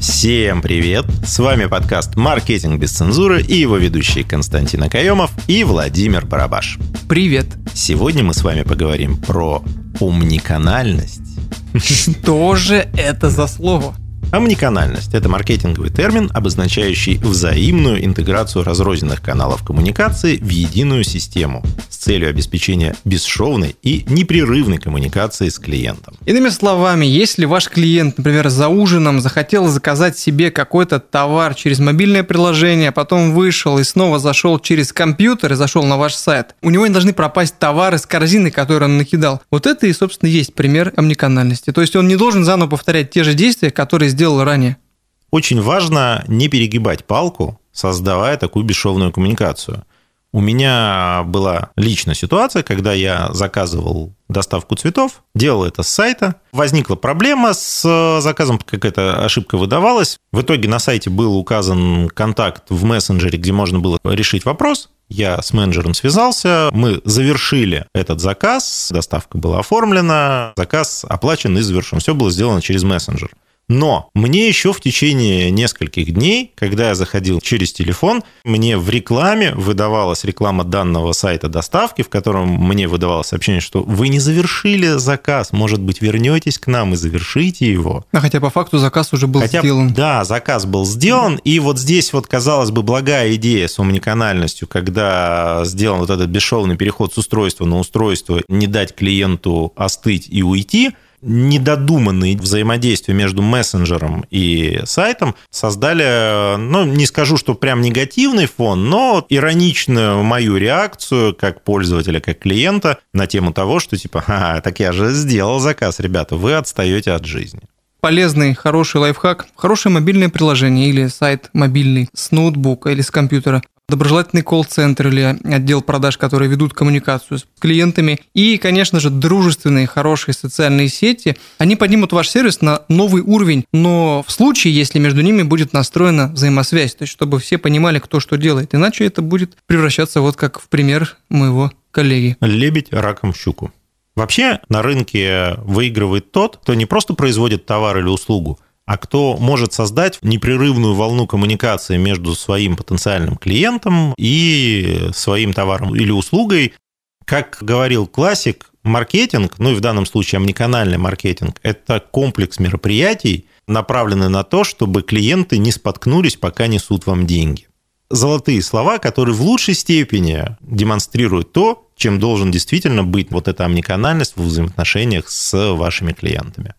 Всем привет! С вами подкаст «Маркетинг без цензуры» и его ведущие Константин Акаемов и Владимир Барабаш. Привет! Сегодня мы с вами поговорим про умниканальность. Что же это за слово? Омниканальность – это маркетинговый термин, обозначающий взаимную интеграцию разрозненных каналов коммуникации в единую систему с целью обеспечения бесшовной и непрерывной коммуникации с клиентом. Иными словами, если ваш клиент, например, за ужином захотел заказать себе какой-то товар через мобильное приложение, а потом вышел и снова зашел через компьютер и зашел на ваш сайт, у него не должны пропасть товары с корзины, которые он накидал. Вот это и, собственно, есть пример омниканальности. То есть он не должен заново повторять те же действия, которые сделал сделал ранее. Очень важно не перегибать палку, создавая такую бесшовную коммуникацию. У меня была личная ситуация, когда я заказывал доставку цветов, делал это с сайта. Возникла проблема с заказом, какая-то ошибка выдавалась. В итоге на сайте был указан контакт в мессенджере, где можно было решить вопрос. Я с менеджером связался, мы завершили этот заказ, доставка была оформлена, заказ оплачен и завершен. Все было сделано через мессенджер. Но мне еще в течение нескольких дней, когда я заходил через телефон, мне в рекламе выдавалась реклама данного сайта доставки, в котором мне выдавалось сообщение, что вы не завершили заказ, может быть, вернетесь к нам и завершите его. А хотя по факту заказ уже был хотя, сделан. Да, заказ был сделан, и вот здесь вот, казалось бы, благая идея с умниканальностью, когда сделан вот этот бесшовный переход с устройства на устройство, не дать клиенту остыть и уйти – недодуманные взаимодействия между мессенджером и сайтом создали, ну, не скажу, что прям негативный фон, но ироничную мою реакцию как пользователя, как клиента на тему того, что типа, ага, так я же сделал заказ, ребята, вы отстаете от жизни полезный, хороший лайфхак, хорошее мобильное приложение или сайт мобильный с ноутбука или с компьютера доброжелательный колл-центр или отдел продаж, которые ведут коммуникацию с клиентами, и, конечно же, дружественные, хорошие социальные сети, они поднимут ваш сервис на новый уровень, но в случае, если между ними будет настроена взаимосвязь, то есть чтобы все понимали, кто что делает, иначе это будет превращаться вот как в пример моего коллеги. Лебедь раком щуку. Вообще на рынке выигрывает тот, кто не просто производит товар или услугу, а кто может создать непрерывную волну коммуникации между своим потенциальным клиентом и своим товаром или услугой. Как говорил классик, маркетинг, ну и в данном случае омниканальный маркетинг, это комплекс мероприятий, направленный на то, чтобы клиенты не споткнулись, пока несут вам деньги. Золотые слова, которые в лучшей степени демонстрируют то, чем должен действительно быть вот эта омниканальность в взаимоотношениях с вашими клиентами.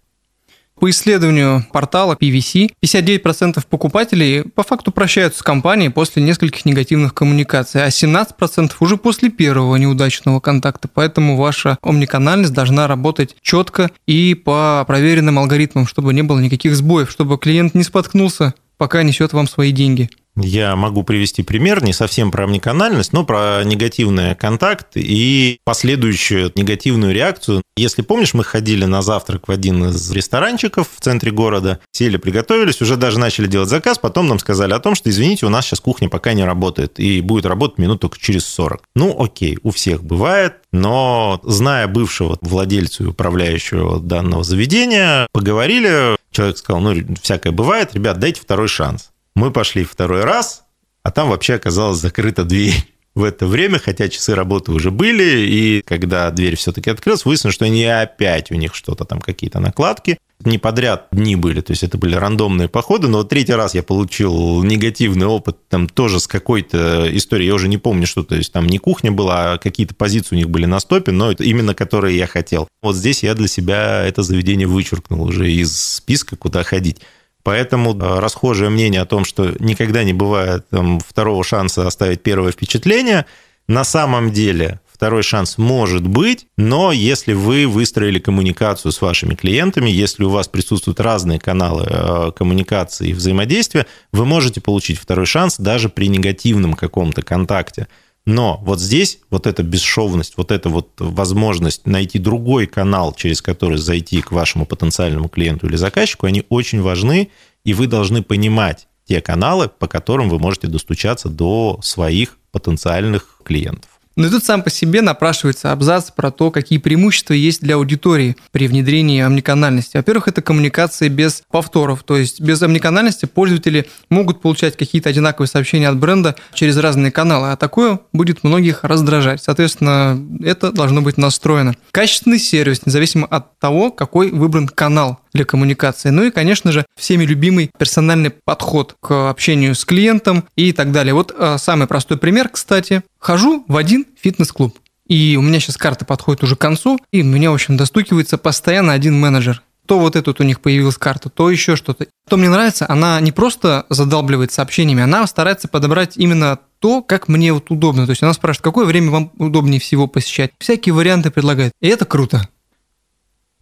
По исследованию портала PVC, 59% покупателей по факту прощаются с компанией после нескольких негативных коммуникаций, а 17% уже после первого неудачного контакта. Поэтому ваша омниканальность должна работать четко и по проверенным алгоритмам, чтобы не было никаких сбоев, чтобы клиент не споткнулся, пока несет вам свои деньги. Я могу привести пример, не совсем про омниканальность, но про негативный контакт и последующую негативную реакцию. Если помнишь, мы ходили на завтрак в один из ресторанчиков в центре города, сели, приготовились, уже даже начали делать заказ, потом нам сказали о том, что, извините, у нас сейчас кухня пока не работает и будет работать минут только через 40. Ну, окей, у всех бывает, но зная бывшего владельца и управляющего данного заведения, поговорили, человек сказал, ну, всякое бывает, ребят, дайте второй шанс. Мы пошли второй раз, а там вообще оказалась закрыта дверь в это время, хотя часы работы уже были, и когда дверь все-таки открылась, выяснилось, что они опять у них что-то там, какие-то накладки. Не подряд дни были, то есть это были рандомные походы, но вот третий раз я получил негативный опыт, там тоже с какой-то историей, я уже не помню, что, то есть там не кухня была, а какие-то позиции у них были на стопе, но это именно которые я хотел. Вот здесь я для себя это заведение вычеркнул уже из списка, куда ходить. Поэтому э, расхожее мнение о том, что никогда не бывает там, второго шанса оставить первое впечатление, на самом деле второй шанс может быть, но если вы выстроили коммуникацию с вашими клиентами, если у вас присутствуют разные каналы э, коммуникации и взаимодействия, вы можете получить второй шанс даже при негативном каком-то контакте. Но вот здесь вот эта бесшовность, вот эта вот возможность найти другой канал, через который зайти к вашему потенциальному клиенту или заказчику, они очень важны, и вы должны понимать те каналы, по которым вы можете достучаться до своих потенциальных клиентов. Но и тут сам по себе напрашивается абзац про то, какие преимущества есть для аудитории при внедрении омниканальности. Во-первых, это коммуникация без повторов, то есть без омниканальности пользователи могут получать какие-то одинаковые сообщения от бренда через разные каналы, а такое будет многих раздражать. Соответственно, это должно быть настроено. Качественный сервис, независимо от того, какой выбран канал для коммуникации. Ну и, конечно же, всеми любимый персональный подход к общению с клиентом и так далее. Вот э, самый простой пример, кстати. Хожу в один фитнес-клуб. И у меня сейчас карта подходит уже к концу, и меня, в общем, достукивается постоянно один менеджер. То вот этот у них появилась карта, то еще что-то. То мне нравится, она не просто задалбливает сообщениями, она старается подобрать именно то, как мне вот удобно. То есть она спрашивает, какое время вам удобнее всего посещать. Всякие варианты предлагает. И это круто.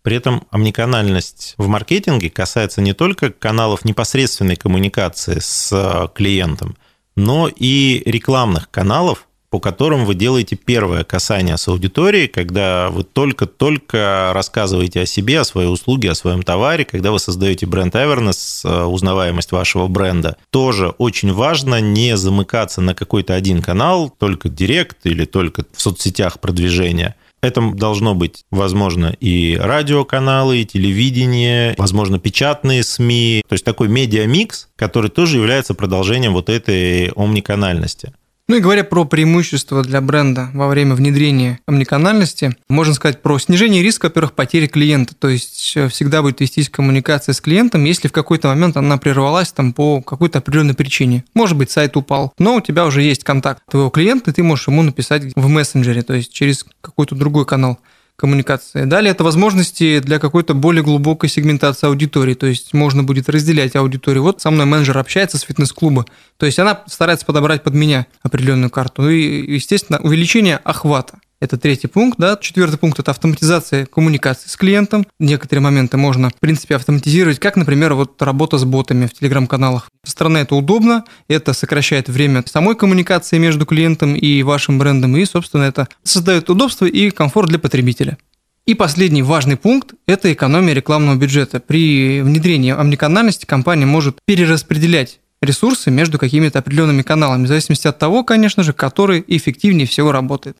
При этом омниканальность в маркетинге касается не только каналов непосредственной коммуникации с э, клиентом, но и рекламных каналов, по которым вы делаете первое касание с аудиторией, когда вы только-только рассказываете о себе, о своей услуге, о своем товаре, когда вы создаете бренд awareness, э, узнаваемость вашего бренда. Тоже очень важно не замыкаться на какой-то один канал, только директ или только в соцсетях продвижения, это должно быть, возможно, и радиоканалы, и телевидение, возможно, печатные СМИ. То есть такой медиамикс, который тоже является продолжением вот этой омниканальности. Ну и говоря про преимущества для бренда во время внедрения омниканальности, можно сказать про снижение риска, во-первых, потери клиента. То есть э, всегда будет вестись коммуникация с клиентом, если в какой-то момент она прервалась там по какой-то определенной причине. Может быть, сайт упал, но у тебя уже есть контакт твоего клиента, и ты можешь ему написать в мессенджере, то есть через какой-то другой канал коммуникации. Далее это возможности для какой-то более глубокой сегментации аудитории, то есть можно будет разделять аудиторию. Вот со мной менеджер общается с фитнес-клуба, то есть она старается подобрать под меня определенную карту. И, естественно, увеличение охвата. Это третий пункт, да. Четвертый пункт – это автоматизация коммуникации с клиентом. Некоторые моменты можно, в принципе, автоматизировать, как, например, вот работа с ботами в телеграм-каналах. Со стороны это удобно, это сокращает время самой коммуникации между клиентом и вашим брендом, и, собственно, это создает удобство и комфорт для потребителя. И последний важный пункт – это экономия рекламного бюджета. При внедрении омниканальности компания может перераспределять ресурсы между какими-то определенными каналами, в зависимости от того, конечно же, который эффективнее всего работает.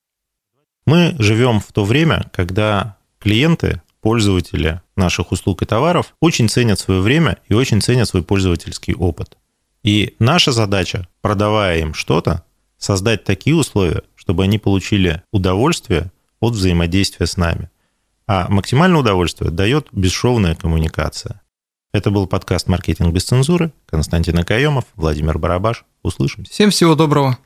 Мы живем в то время, когда клиенты, пользователи наших услуг и товаров очень ценят свое время и очень ценят свой пользовательский опыт. И наша задача, продавая им что-то, создать такие условия, чтобы они получили удовольствие от взаимодействия с нами. А максимальное удовольствие дает бесшовная коммуникация. Это был подкаст «Маркетинг без цензуры». Константин Акаемов, Владимир Барабаш. Услышимся. Всем всего доброго.